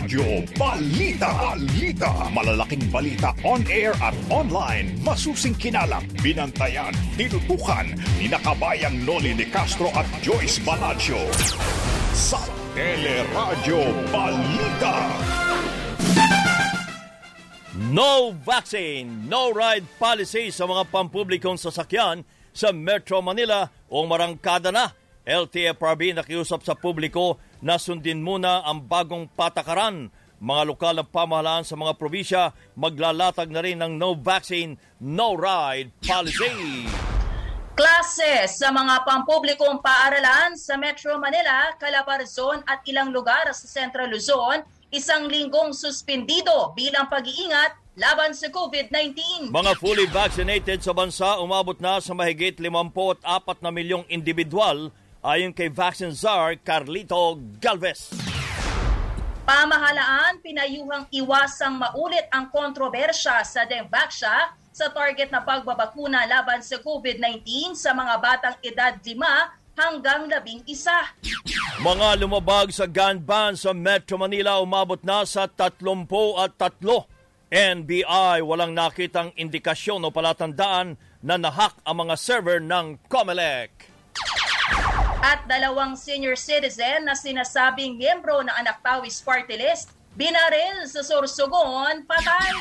Radyo Balita. Balita. Malalaking balita on air at online. Masusing kinalap, binantayan, tinutukan ni nakabayang Noli de Castro at Joyce Balancho. Sa Teleradyo Balita. No vaccine, no ride policy sa mga pampublikong sasakyan sa Metro Manila o marangkada na. LTFRB nakiusap sa publiko na sundin muna ang bagong patakaran. Mga lokal na pamahalaan sa mga probinsya maglalatag na rin ng no vaccine, no ride policy. Klase sa mga pampublikong paaralan sa Metro Manila, Calabarzon at ilang lugar sa Central Luzon, isang linggong suspendido bilang pag-iingat laban sa COVID-19. Mga fully vaccinated sa bansa umabot na sa mahigit 54 na milyong individual ayon kay Vaccine Czar Carlito Galvez. Pamahalaan, pinayuhang iwasang maulit ang kontrobersya sa Denvaxia sa target na pagbabakuna laban sa COVID-19 sa mga batang edad 5 hanggang 11. Mga lumabag sa gun ban sa Metro Manila umabot na sa 33. NBI walang nakitang indikasyon o palatandaan na nahak ang mga server ng Comelec at dalawang senior citizen na sinasabing miyembro ng Anak Tawis Party List binaril sa Sorsogon, patay.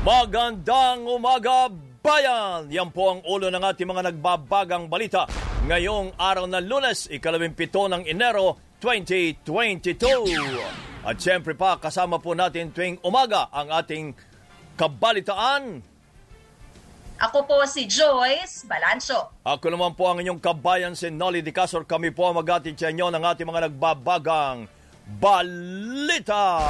Magandang umaga, bayan! Yan po ang ulo ng ating mga nagbabagang balita ngayong araw ng lunes, ikalabimpito ng Enero 2022. At siyempre pa, kasama po natin tuwing umaga ang ating kabalitaan ako po si Joyce Balancho. Ako naman po ang inyong kabayan si Nolly Di Casor. Kami po ang magatid sa inyo ng ating mga nagbabagang balita.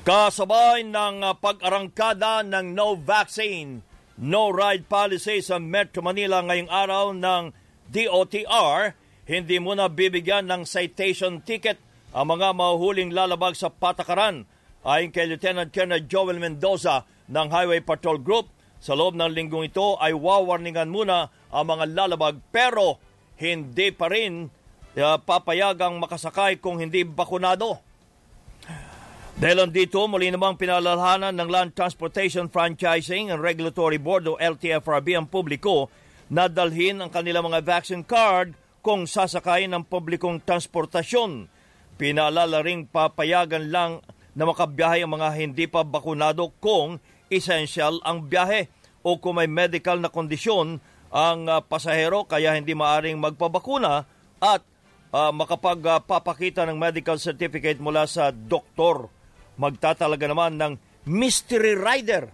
Kasabay ng pag-arangkada ng no vaccine, no ride policy sa Metro Manila ngayong araw ng DOTR, hindi muna bibigyan ng citation ticket ang mga mahuhuling lalabag sa patakaran Ayon kay Lieutenant Colonel Joel Mendoza ng Highway Patrol Group, sa loob ng linggong ito ay wawarningan muna ang mga lalabag pero hindi pa rin uh, papayagang makasakay kung hindi bakunado. Dahil dito, muli namang pinalalhanan ng Land Transportation Franchising and Regulatory Board o LTFRB ang publiko na dalhin ang kanilang mga vaccine card kung sasakay ng publikong transportasyon. Pinaalala ring papayagan lang na makabiyahe ang mga hindi pa bakunado kung essential ang biyahe o kung may medical na kondisyon ang uh, pasahero kaya hindi maaring magpabakuna at uh, makapagpapakita ng medical certificate mula sa doktor. Magtatalaga naman ng mystery rider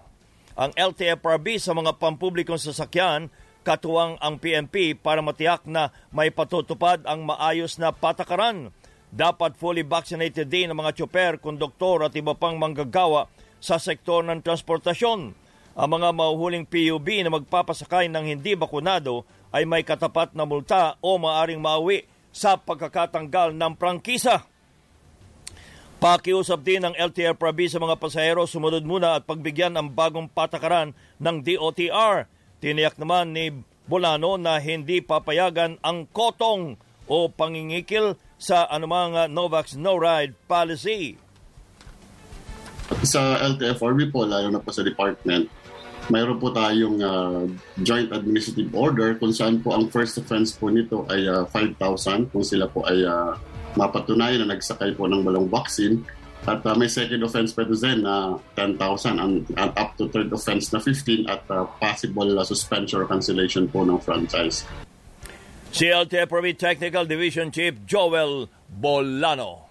ang LTFRB sa mga pampublikong sasakyan katuwang ang PNP para matiyak na may patutupad ang maayos na patakaran dapat fully vaccinated din ang mga tsoper, konduktor at iba pang manggagawa sa sektor ng transportasyon. Ang mga mahuhuling PUB na magpapasakay ng hindi bakunado ay may katapat na multa o maaring mauwi sa pagkakatanggal ng prangkisa. Pakiusap din ng LTR Prabi sa mga pasahero sumunod muna at pagbigyan ang bagong patakaran ng DOTR. Tiniyak naman ni Bolano na hindi papayagan ang kotong o pangingikil sa anumang uh, Novax no-ride policy. Sa LTFRB po, lalo na po sa department, mayroon po tayong uh, joint administrative order kung saan po ang first offense po nito ay uh, 5,000 kung sila po ay uh, mapatunayan na nagsakay po ng balong vaccine. At uh, may second offense pa din na 10,000 and, and up to third offense na 15 at uh, possible uh, suspension or cancellation po ng franchise. CLTFRB Technical Division Chief Joel Bolano.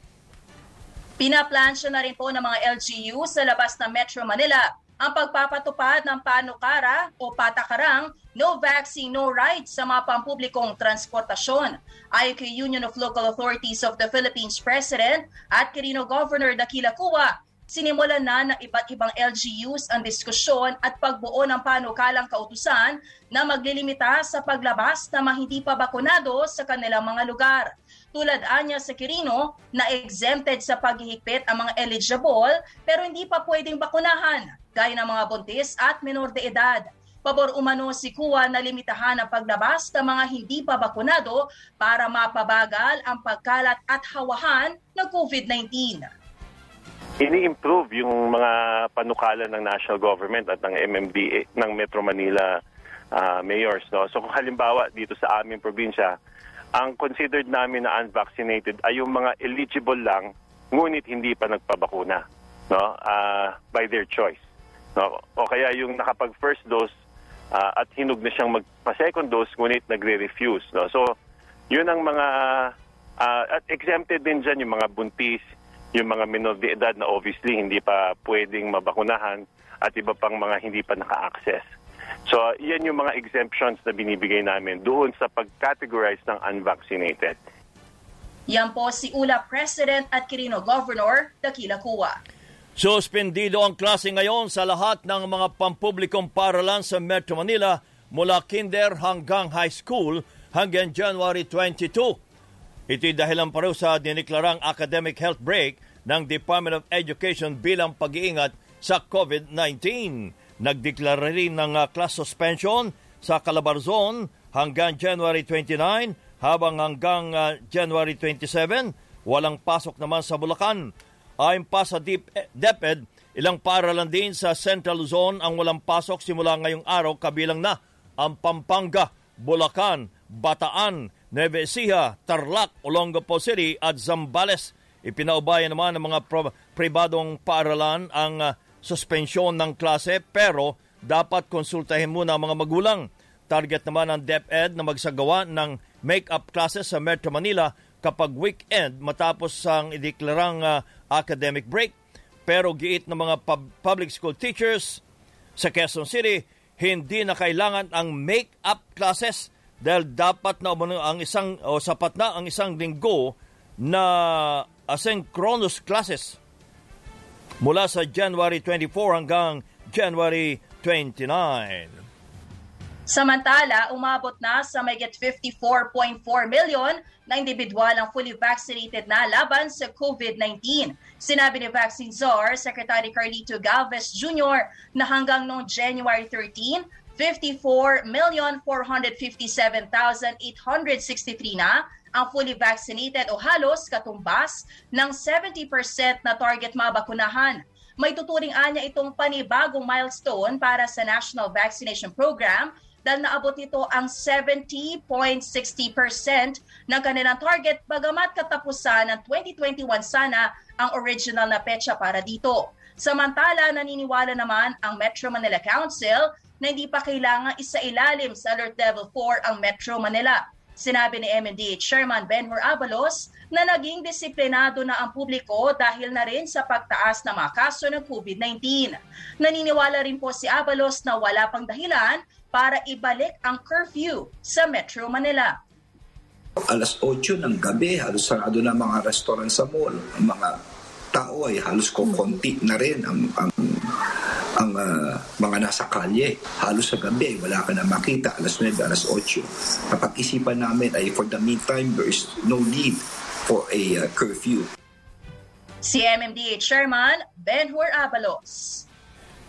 Pinaplansya na rin po ng mga LGU sa labas ng Metro Manila ang pagpapatupad ng panukara o patakarang no vaccine, no rights sa mga pampublikong transportasyon. Ayon kay Union of Local Authorities of the Philippines President at Quirino Governor Dakila Kuwa, Sinimulan na ng iba't ibang LGUs ang diskusyon at pagbuo ng panukalang kautusan na maglilimita sa paglabas na mga hindi pa bakunado sa kanilang mga lugar. Tulad anya sa Quirino na exempted sa paghihigpit ang mga eligible pero hindi pa pwedeng bakunahan gaya ng mga buntis at menor de edad. Pabor umano si Kuwa na limitahan ang paglabas ng mga hindi pa bakunado para mapabagal ang pagkalat at hawahan ng COVID-19 ini-improve yung mga panukala ng national government at ng MMDA ng Metro Manila uh, mayors no? So kung halimbawa dito sa aming probinsya ang considered namin na unvaccinated ay yung mga eligible lang ngunit hindi pa nagpabakuna no? Uh, by their choice no? O kaya yung nakapag first dose uh, at hinog na siyang magpa second dose ngunit nagre-refuse no? So yun ang mga uh, at exempted din diyan yung mga buntis yung mga minor de edad na obviously hindi pa pwedeng mabakunahan at iba pang mga hindi pa naka-access. So, yan yung mga exemptions na binibigay namin doon sa pag-categorize ng unvaccinated. Yan po si ULA President at Quirino Governor Dakila Kuwa. Suspendido ang klase ngayon sa lahat ng mga pampublikong paralan sa Metro Manila mula kinder hanggang high school hanggang January 22. Ito'y dahilan pa sa diniklarang academic health break ng Department of Education bilang pag-iingat sa COVID-19. Nagdeklara rin ng uh, class suspension sa Calabarzon hanggang January 29 habang hanggang uh, January 27 walang pasok naman sa Bulacan. Ayon pa sa DepEd, ilang paaralan din sa Central Zone ang walang pasok simula ngayong araw kabilang na ang Pampanga, Bulacan, Bataan, Nueva Ecija, Tarlac, Olongapo City at Zambales. Ipinaubayan naman ng mga pribadong paaralan ang uh, suspensyon ng klase pero dapat konsultahin muna ang mga magulang. Target naman ng DepEd na magsagawa ng make-up classes sa Metro Manila kapag weekend matapos ang ideklarang uh, academic break. Pero giit ng mga pub- public school teachers sa Quezon City, hindi na kailangan ang make-up classes dahil dapat na ang isang o sapat na ang isang linggo na asynchronous classes mula sa January 24 hanggang January 29. Samantala, umabot na sa mayigit 54.4 million na individual ang fully vaccinated na laban sa COVID-19. Sinabi ni Vaccine Czar, Secretary Carlito Galvez Jr. na hanggang noong January 13, 54,457,863 na ang fully vaccinated o halos katumbas ng 70% na target mabakunahan. May tuturing anya itong panibagong milestone para sa National Vaccination Program dahil naabot ito ang 70.60% ng kanilang target bagamat katapusan ng 2021 sana ang original na petsa para dito. Samantala, naniniwala naman ang Metro Manila Council na hindi pa kailangan isa-ilalim sa Alert Level 4 ang Metro Manila. Sinabi ni MNDH Chairman Benhur Abalos na naging disiplinado na ang publiko dahil na rin sa pagtaas ng mga kaso ng COVID-19. Naniniwala rin po si Abalos na wala pang dahilan para ibalik ang curfew sa Metro Manila. Alas 8 ng gabi, halos sarado na mga restaurant sa mall. Ang mga tao ay halos kukunti na rin ang, ang ang uh, mga nasa kalye. Halos sa gabi, wala ka na makita, alas 9, alas 8. Kapag-isipan namin ay for the meantime, there is no need for a uh, curfew. Si MMDA Chairman Benhur Abalos.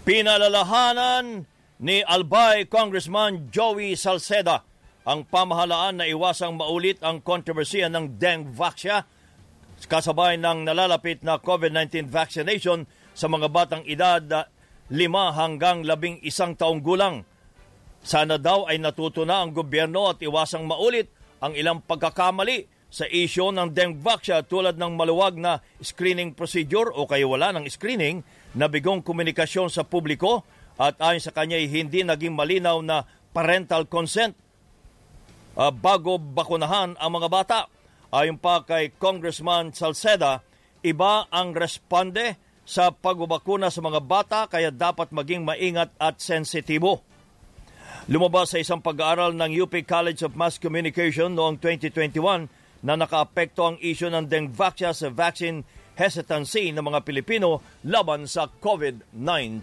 Pinalalahanan ni Albay Congressman Joey Salceda ang pamahalaan na iwasang maulit ang kontrobersiya ng Deng Vaxia kasabay ng nalalapit na COVID-19 vaccination sa mga batang edad lima hanggang labing isang taong gulang. Sana daw ay natuto na ang gobyerno at iwasang maulit ang ilang pagkakamali sa isyo ng Dengvaxia tulad ng maluwag na screening procedure o kaya wala ng screening na bigong komunikasyon sa publiko at ayon sa kanya ay hindi naging malinaw na parental consent uh, bago bakunahan ang mga bata. Ayon pa kay Congressman Salceda, iba ang responde sa pagbabakuna sa mga bata kaya dapat maging maingat at sensitibo. Lumabas sa isang pag-aaral ng UP College of Mass Communication noong 2021 na nakaapekto ang isyo ng Dengvaxia sa vaccine hesitancy ng mga Pilipino laban sa COVID-19.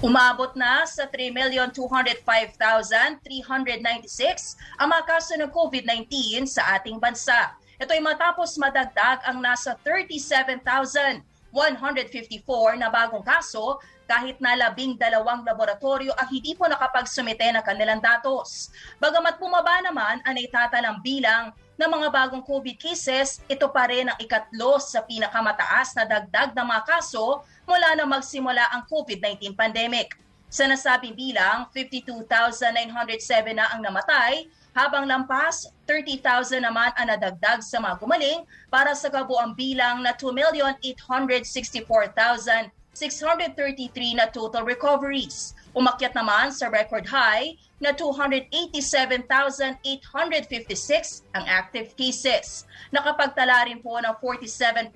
Umabot na sa 3,205,396 ang mga kaso ng COVID-19 sa ating bansa. Ito ay matapos madagdag ang nasa 37,900 154 na bagong kaso kahit na labing dalawang laboratorio ang hindi po nakapagsumite ng kanilang datos. Bagamat bumaba naman ang naitatalang bilang ng mga bagong COVID cases, ito pa rin ang ikatlo sa pinakamataas na dagdag ng mga kaso mula na magsimula ang COVID-19 pandemic. Sa nasabing bilang, 52,907 na ang namatay habang lampas 30,000 naman ang nadagdag sa mga gumaling para sa kabuang bilang na 2,864,633 na total recoveries. Umakyat naman sa record high na 287,856 ang active cases. Nakapagtala rin po ng 47.4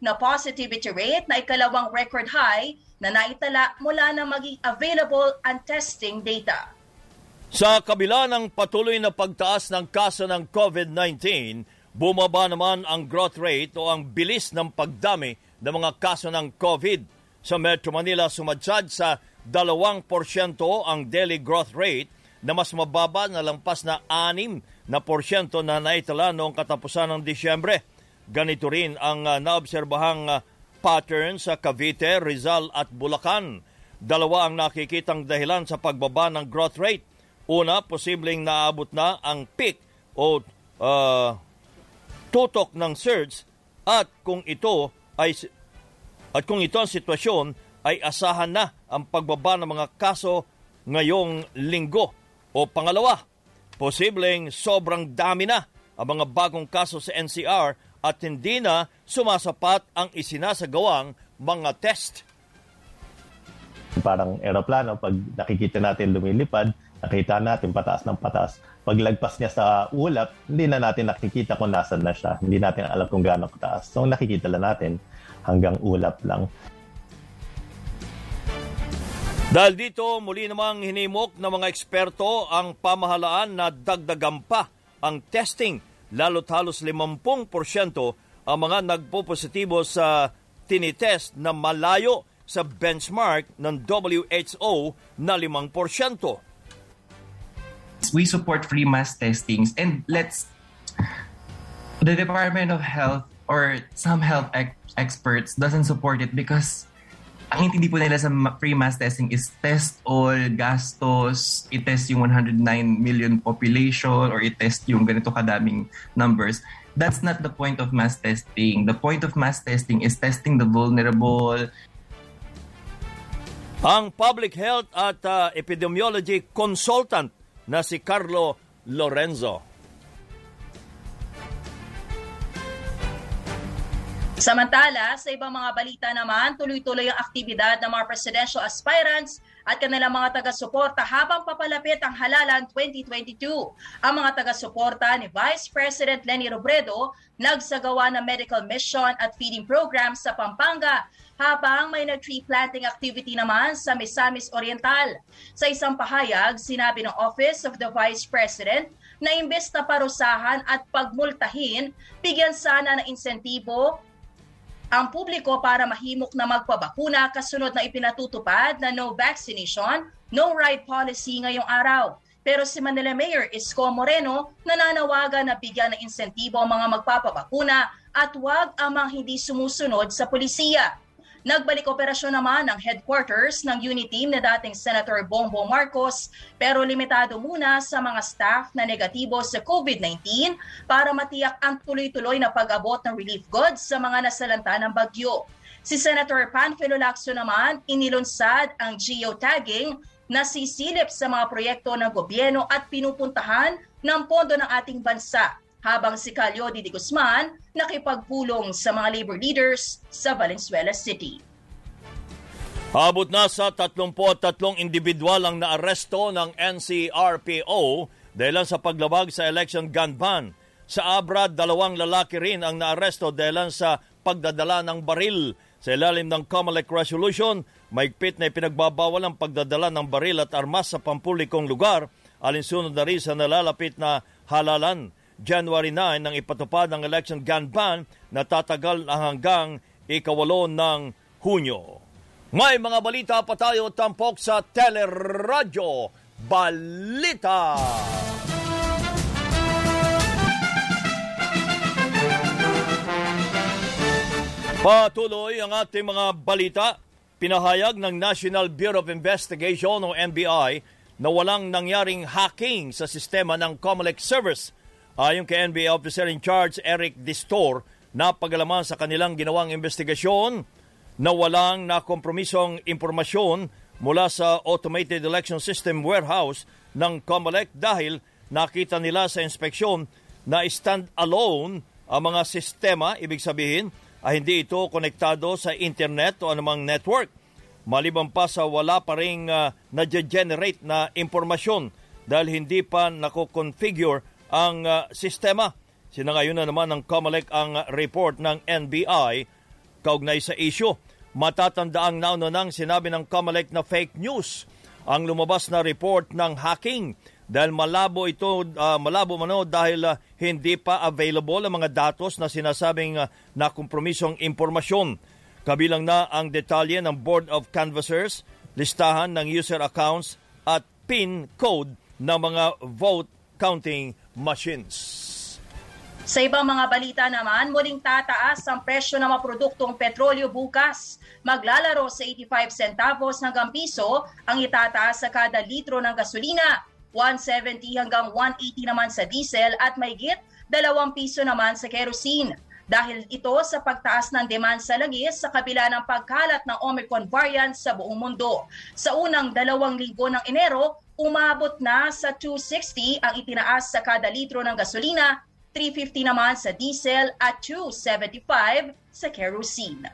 na positivity rate na ikalawang record high na naitala mula na maging available ang testing data. Sa kabila ng patuloy na pagtaas ng kaso ng COVID-19, bumaba naman ang growth rate o ang bilis ng pagdami ng mga kaso ng COVID. Sa Metro Manila, sumadsad sa 2% ang daily growth rate na mas mababa na lampas na 6 na porsyento na naitala noong katapusan ng Disyembre. Ganito rin ang uh, naobserbahang uh, pattern sa Cavite, Rizal at Bulacan. Dalawa ang nakikitang dahilan sa pagbaba ng growth rate Una, posibleng naabot na ang peak o uh, tutok ng surge at kung ito ay at kung ito ang sitwasyon ay asahan na ang pagbaba ng mga kaso ngayong linggo. O pangalawa, posibleng sobrang dami na ang mga bagong kaso sa NCR at hindi na sumasapat ang isinasagawang mga test. Parang eroplano, pag nakikita natin lumilipad, nakita natin pataas ng pataas. Paglagpas niya sa ulap, hindi na natin nakikita kung nasan na siya. Hindi natin alam kung gaano kataas. So nakikita lang natin hanggang ulap lang. Dahil dito, muli namang hinimok ng mga eksperto ang pamahalaan na dagdagan pa ang testing, lalo't halos 50% ang mga nagpo-positibo sa tinitest na malayo sa benchmark ng WHO na 5% we support free mass testings and let's the Department of Health or some health ex- experts doesn't support it because ang intindi po nila sa free mass testing is test all gastos, i-test yung 109 million population or i-test yung ganito kadaming numbers. That's not the point of mass testing. The point of mass testing is testing the vulnerable. Ang public health at uh, epidemiology consultant na si Carlo Lorenzo. Samantala, sa ibang mga balita naman, tuloy-tuloy ang aktibidad ng mga presidential aspirants at kanilang mga taga-suporta habang papalapit ang halalan 2022. Ang mga taga-suporta ni Vice President Lenny Robredo nagsagawa ng medical mission at feeding program sa Pampanga habang may nag-tree planting activity naman sa Misamis Oriental. Sa isang pahayag, sinabi ng Office of the Vice President na imbes na parusahan at pagmultahin, bigyan sana ng insentibo ang publiko para mahimok na magpabakuna kasunod na ipinatutupad na no vaccination, no ride policy ngayong araw. Pero si Manila Mayor Isko Moreno nananawagan na bigyan ng insentibo ang mga magpapabakuna at huwag ang mga hindi sumusunod sa polisiya. Nagbalik operasyon naman ang headquarters ng unit team na dating Senator Bongbong Marcos pero limitado muna sa mga staff na negatibo sa COVID-19 para matiyak ang tuloy-tuloy na pag-abot ng relief goods sa mga nasalanta ng bagyo. Si Senator Panfilo Lacson naman inilunsad ang geotagging na sisilip sa mga proyekto ng gobyerno at pinupuntahan ng pondo ng ating bansa habang si Calio Didi Guzman nakipagpulong sa mga labor leaders sa Valenzuela City. Abot na sa 33 individual ang naaresto ng NCRPO dahil sa paglabag sa election gun ban. Sa Abra, dalawang lalaki rin ang naaresto dahil sa pagdadala ng baril. Sa ilalim ng COMELEC resolution, maigpit na ipinagbabawal ang pagdadala ng baril at armas sa pampulikong lugar alinsunod na rin sa nalalapit na halalan. January 9 nang ipatupad ang election gun ban na tatagal hanggang ikawalo ng Hunyo. May mga balita pa tayo tampok sa Teleradyo Balita. Patuloy ang ating mga balita. Pinahayag ng National Bureau of Investigation o NBI na walang nangyaring hacking sa sistema ng Comelec servers. Ayon kay NBI Officer in Charge Eric Distor, napagalaman sa kanilang ginawang investigasyon na walang nakompromisong impormasyon mula sa Automated Election System Warehouse ng Comelec dahil nakita nila sa inspeksyon na stand-alone ang mga sistema, ibig sabihin ay hindi ito konektado sa internet o anumang network. Maliban pa sa wala pa rin uh, na-generate na impormasyon dahil hindi pa nako-configure ang uh, sistema. Sinangayon na naman ng COMELEC ang report ng NBI kaugnay sa issue. Matatandaang nauna nang sinabi ng COMELEC na fake news ang lumabas na report ng hacking dahil malabo ito uh, malabo mano dahil uh, hindi pa available ang mga datos na sinasabing uh, na kompromisong impormasyon. Kabilang na ang detalye ng Board of Canvassers, listahan ng user accounts at PIN code ng mga vote counting machines. Sa ibang mga balita naman, muling tataas ang presyo ng mga produktong petrolyo bukas. Maglalaro sa 85 centavos hanggang piso ang itataas sa kada litro ng gasolina 170 hanggang 180 naman sa diesel at may git 2 piso naman sa kerosene. Dahil ito sa pagtaas ng demand sa langis sa kabila ng pagkalat ng Omicron variant sa buong mundo. Sa unang dalawang linggo ng Enero, umabot na sa 260 ang itinaas sa kada litro ng gasolina, 350 naman sa diesel at 275 sa kerosene.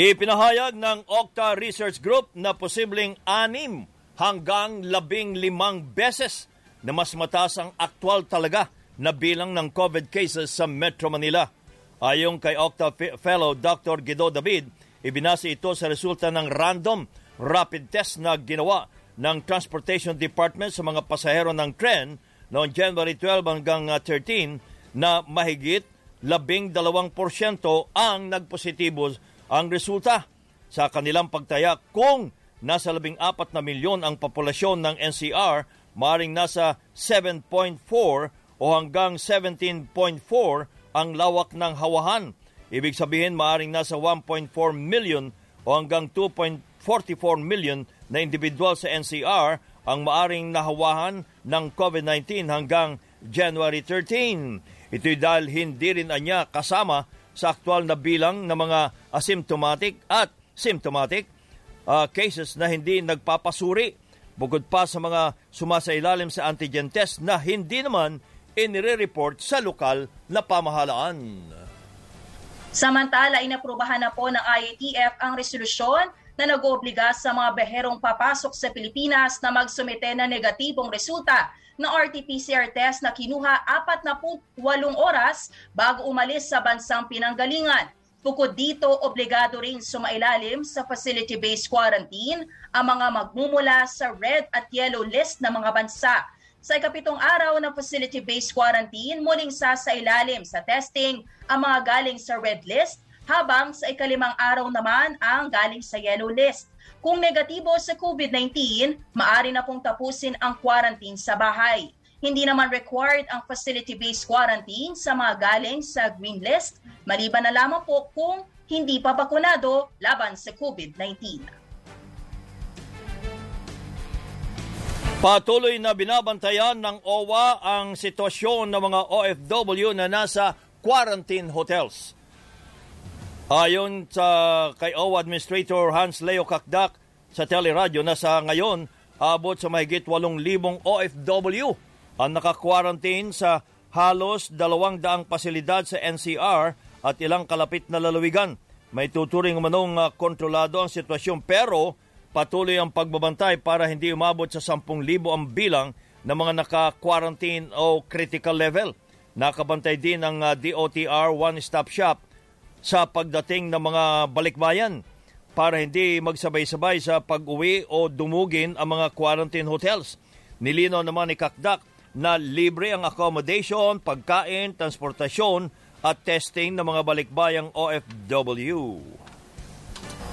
Ipinahayag ng Okta Research Group na posibleng anim hanggang labing limang beses na mas mataas ang aktwal talaga na bilang ng COVID cases sa Metro Manila. Ayon kay Okta Fellow Dr. Guido David, ibinasa ito sa resulta ng random rapid test na ginawa ng Transportation Department sa mga pasahero ng tren noong January 12 hanggang 13 uh, na mahigit 12% ang nagpositibo ang resulta sa kanilang pagtaya kung nasa 14 na milyon ang populasyon ng NCR, maring nasa 7.4 o hanggang 17.4 ang lawak ng hawahan. Ibig sabihin maaring nasa 1.4 million o hanggang 2.44 million na individual sa NCR ang maaring nahawahan ng COVID-19 hanggang January 13. Ito'y dahil hindi rin anya kasama sa aktual na bilang ng mga asymptomatic at symptomatic uh, cases na hindi nagpapasuri bukod pa sa mga sumasailalim sa antigen test na hindi naman inire-report sa lokal na pamahalaan. Samantala, inaprubahan na po ng IATF ang resolusyon na nag-oobliga sa mga beherong papasok sa Pilipinas na magsumite na negatibong resulta na RT-PCR test na kinuha 48 oras bago umalis sa bansang pinanggalingan. Bukod dito, obligado rin sumailalim sa facility-based quarantine ang mga magmumula sa red at yellow list ng mga bansa. Sa ikapitong araw ng facility-based quarantine, muling sasailalim sa testing ang mga galing sa red list habang sa ikalimang araw naman ang galing sa yellow list. Kung negatibo sa COVID-19, maari na pong tapusin ang quarantine sa bahay. Hindi naman required ang facility-based quarantine sa mga galing sa green list, maliban na lamang po kung hindi pa bakunado laban sa COVID-19. Patuloy na binabantayan ng OWA ang sitwasyon ng mga OFW na nasa quarantine hotels. Ayon sa kay OWA Administrator Hans Leo Kakdak sa teleradyo na sa ngayon, abot sa mahigit 8,000 OFW ang naka-quarantine sa halos dalawang daang pasilidad sa NCR at ilang kalapit na lalawigan. May tuturing manong uh, kontrolado ang sitwasyon pero patuloy ang pagbabantay para hindi umabot sa 10,000 ang bilang ng mga naka-quarantine o critical level. Nakabantay din ang uh, DOTR one-stop shop sa pagdating ng mga balikbayan para hindi magsabay-sabay sa pag-uwi o dumugin ang mga quarantine hotels. Nilino naman ni Kakdak na libre ang accommodation, pagkain, transportasyon at testing ng mga balikbayang OFW.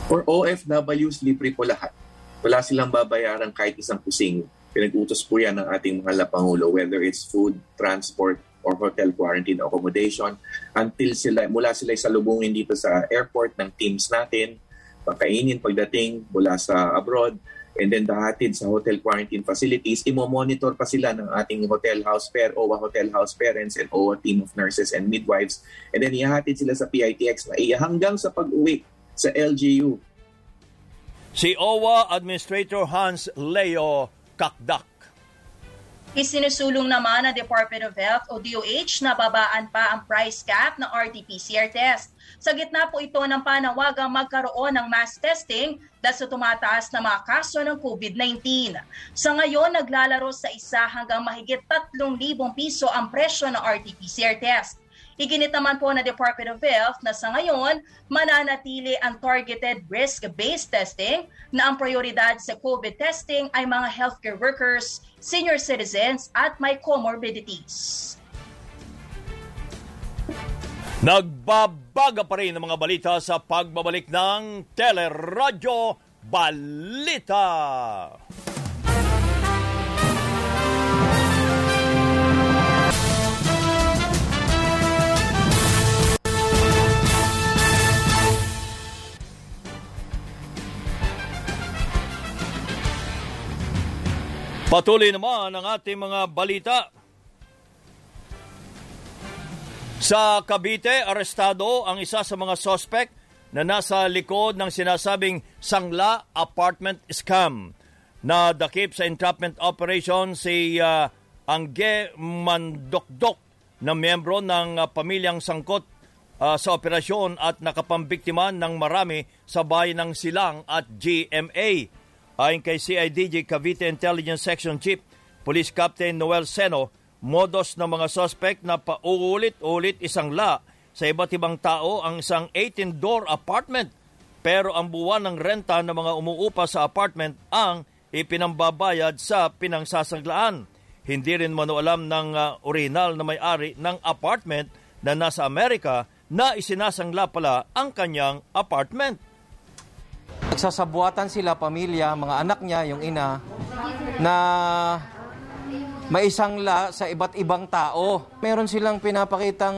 For OFWs, libre po lahat. Wala silang babayaran kahit isang kusing. Pinag-utos po yan ng ating mga lapangulo, whether it's food, transport, or hotel quarantine accommodation until sila mula sila salubungin dito sa airport ng teams natin pakainin pagdating mula sa abroad and then dahatid sa hotel quarantine facilities. Imo-monitor pa sila ng ating hotel house pair OWA hotel house parents and OWA team of nurses and midwives. And then ihahatid sila sa PITX na hanggang sa pag-uwi sa LGU Si OWA Administrator Hans Leo Kakdak. Isinusulong naman ng Department of Health o DOH na babaan pa ang price cap ng RT-PCR test. Sa gitna po ito ng panawagang magkaroon ng mass testing dahil sa tumataas na mga kaso ng COVID-19. Sa ngayon, naglalaro sa isa hanggang mahigit 3,000 piso ang presyo ng RT-PCR test. Iginit naman po na Department of Health na sa ngayon, mananatili ang targeted risk-based testing na ang prioridad sa COVID testing ay mga healthcare workers, senior citizens at may comorbidities. Nagbabaga pa rin ang mga balita sa pagbabalik ng Teleradyo Balita. Patuloy naman ang ating mga balita. Sa Cavite, arestado ang isa sa mga suspect na nasa likod ng sinasabing Sangla Apartment Scam na dakip sa entrapment operation si uh, Angge Mandokdok na miyembro ng uh, pamilyang sangkot uh, sa operasyon at nakapambiktima ng marami sa bayan ng Silang at GMA. Ayon kay CIDG Cavite Intelligence Section Chief, Police Captain Noel Seno, modos ng mga suspect na paulit-ulit isang la sa iba't ibang tao ang isang 18-door apartment. Pero ang buwan ng renta ng mga umuupa sa apartment ang ipinambabayad sa pinangsasaglaan. Hindi rin mano alam ng uh, original na may-ari ng apartment na nasa Amerika na isinasangla pala ang kanyang apartment. Nagsasabuatan sila, pamilya, mga anak niya, yung ina, na maisangla sa iba't ibang tao. Meron silang pinapakitang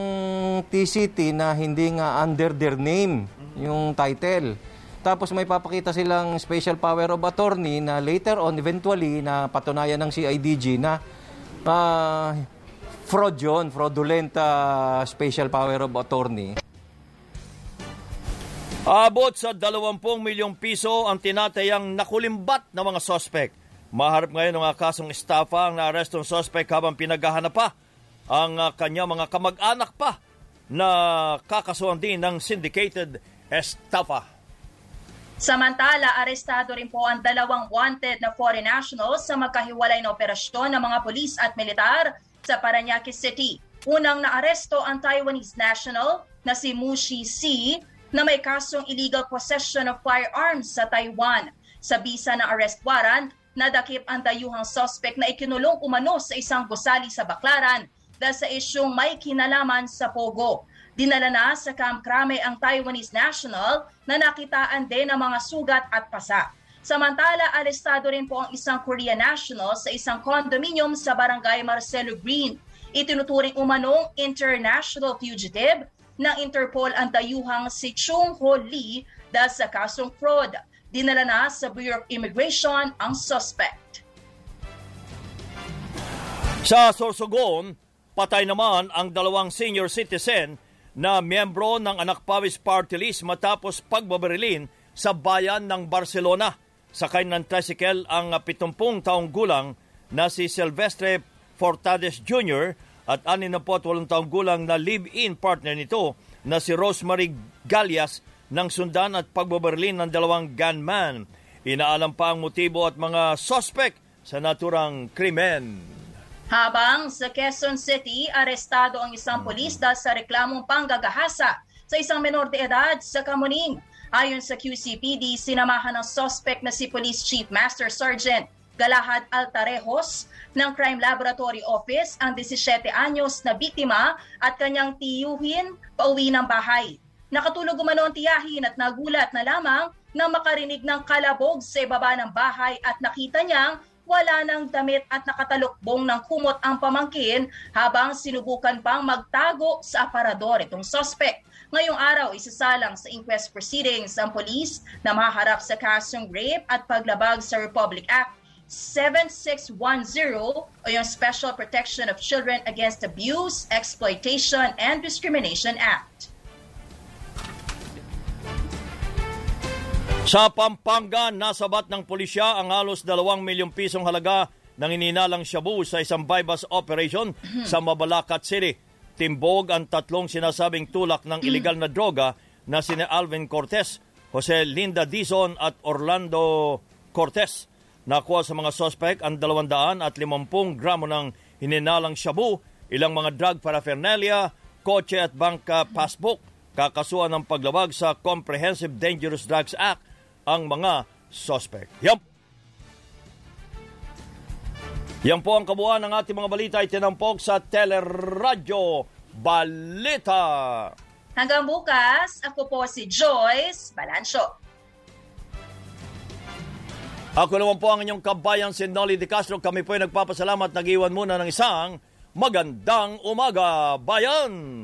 TCT na hindi nga under their name, yung title. Tapos may papakita silang special power of attorney na later on, eventually, na patunayan ng CIDG na uh, fraud yun, fraudulent uh, special power of attorney. Abot sa 20 milyong piso ang tinatayang nakulimbat ng mga sospek. Maharap ngayon ng mga kasong estafa ang naarestong sospek habang pinaghahanap pa ang uh, kanya mga kamag-anak pa na kakasuhan din ng syndicated estafa. Samantala, arestado rin po ang dalawang wanted na foreign nationals sa magkahiwalay na operasyon ng mga pulis at militar sa Paranaque City. Unang naaresto ang Taiwanese national na si Mushi Si na may kasong illegal possession of firearms sa Taiwan. Sa bisa ng arrest warrant, nadakip ang dayuhang suspect na ikinulong umano sa isang gusali sa Baklaran dahil sa isyong may kinalaman sa Pogo. Dinala na sa Camp Krame ang Taiwanese national na nakitaan din ng mga sugat at pasa. Samantala, arestado rin po ang isang Korean national sa isang condominium sa barangay Marcelo Green. Itinuturing umanong international fugitive ng Interpol ang dayuhang si Chung Ho Lee dahil sa kasong fraud. Dinala na sa Bureau of Immigration ang suspect. Sa Sorsogon, patay naman ang dalawang senior citizen na miyembro ng Anak Pawis Party List matapos pagbabarilin sa bayan ng Barcelona. Sakay ng tricycle ang 70 taong gulang na si Silvestre Fortades Jr at 68 taong gulang na live-in partner nito na si Rosemary Galias ng sundan at pagbabarlin ng dalawang gunman. Inaalam pa ang motibo at mga sospek sa naturang krimen. Habang sa Quezon City, arestado ang isang polis dahil sa reklamong panggagahasa sa isang menor de edad sa Kamuning. Ayon sa QCPD, sinamahan ng suspect na si Police Chief Master Sergeant Galahad Altarejos ng Crime Laboratory Office ang 17 anyos na biktima at kanyang tiyuhin pauwi ng bahay. Nakatulog umano ang tiyahin at nagulat na lamang na makarinig ng kalabog sa ibaba ng bahay at nakita niyang wala ng damit at nakatalukbong ng kumot ang pamangkin habang sinubukan pang magtago sa aparador itong suspect. Ngayong araw, isasalang sa inquest proceedings ang polis na maharap sa kasong rape at paglabag sa Republic Act 7610 o yung Special Protection of Children Against Abuse, Exploitation, and Discrimination Act. Sa Pampanga, nasabat ng pulisya ang halos 2 milyong pisong halaga ng ininalang shabu sa isang bypass operation sa Mabalacat City. Timbog ang tatlong sinasabing tulak ng illegal na droga na sina Alvin Cortez, Jose Linda Dizon at Orlando Cortez. Nakuha sa mga suspect ang 200 at 50 gramo ng hininalang shabu, ilang mga drug paraphernalia, kotse at bangka passbook. Kakasuhan ng paglabag sa Comprehensive Dangerous Drugs Act ang mga suspect. Yup! Yan po ang kabuuan ng ating mga balita ay tinampok sa Teleradyo Balita. Hanggang bukas, ako po si Joyce Balancho. Ako naman po ang inyong kabayan si Nolly De Castro. Kami po ay nagpapasalamat. Nag-iwan muna ng isang magandang umaga, bayan!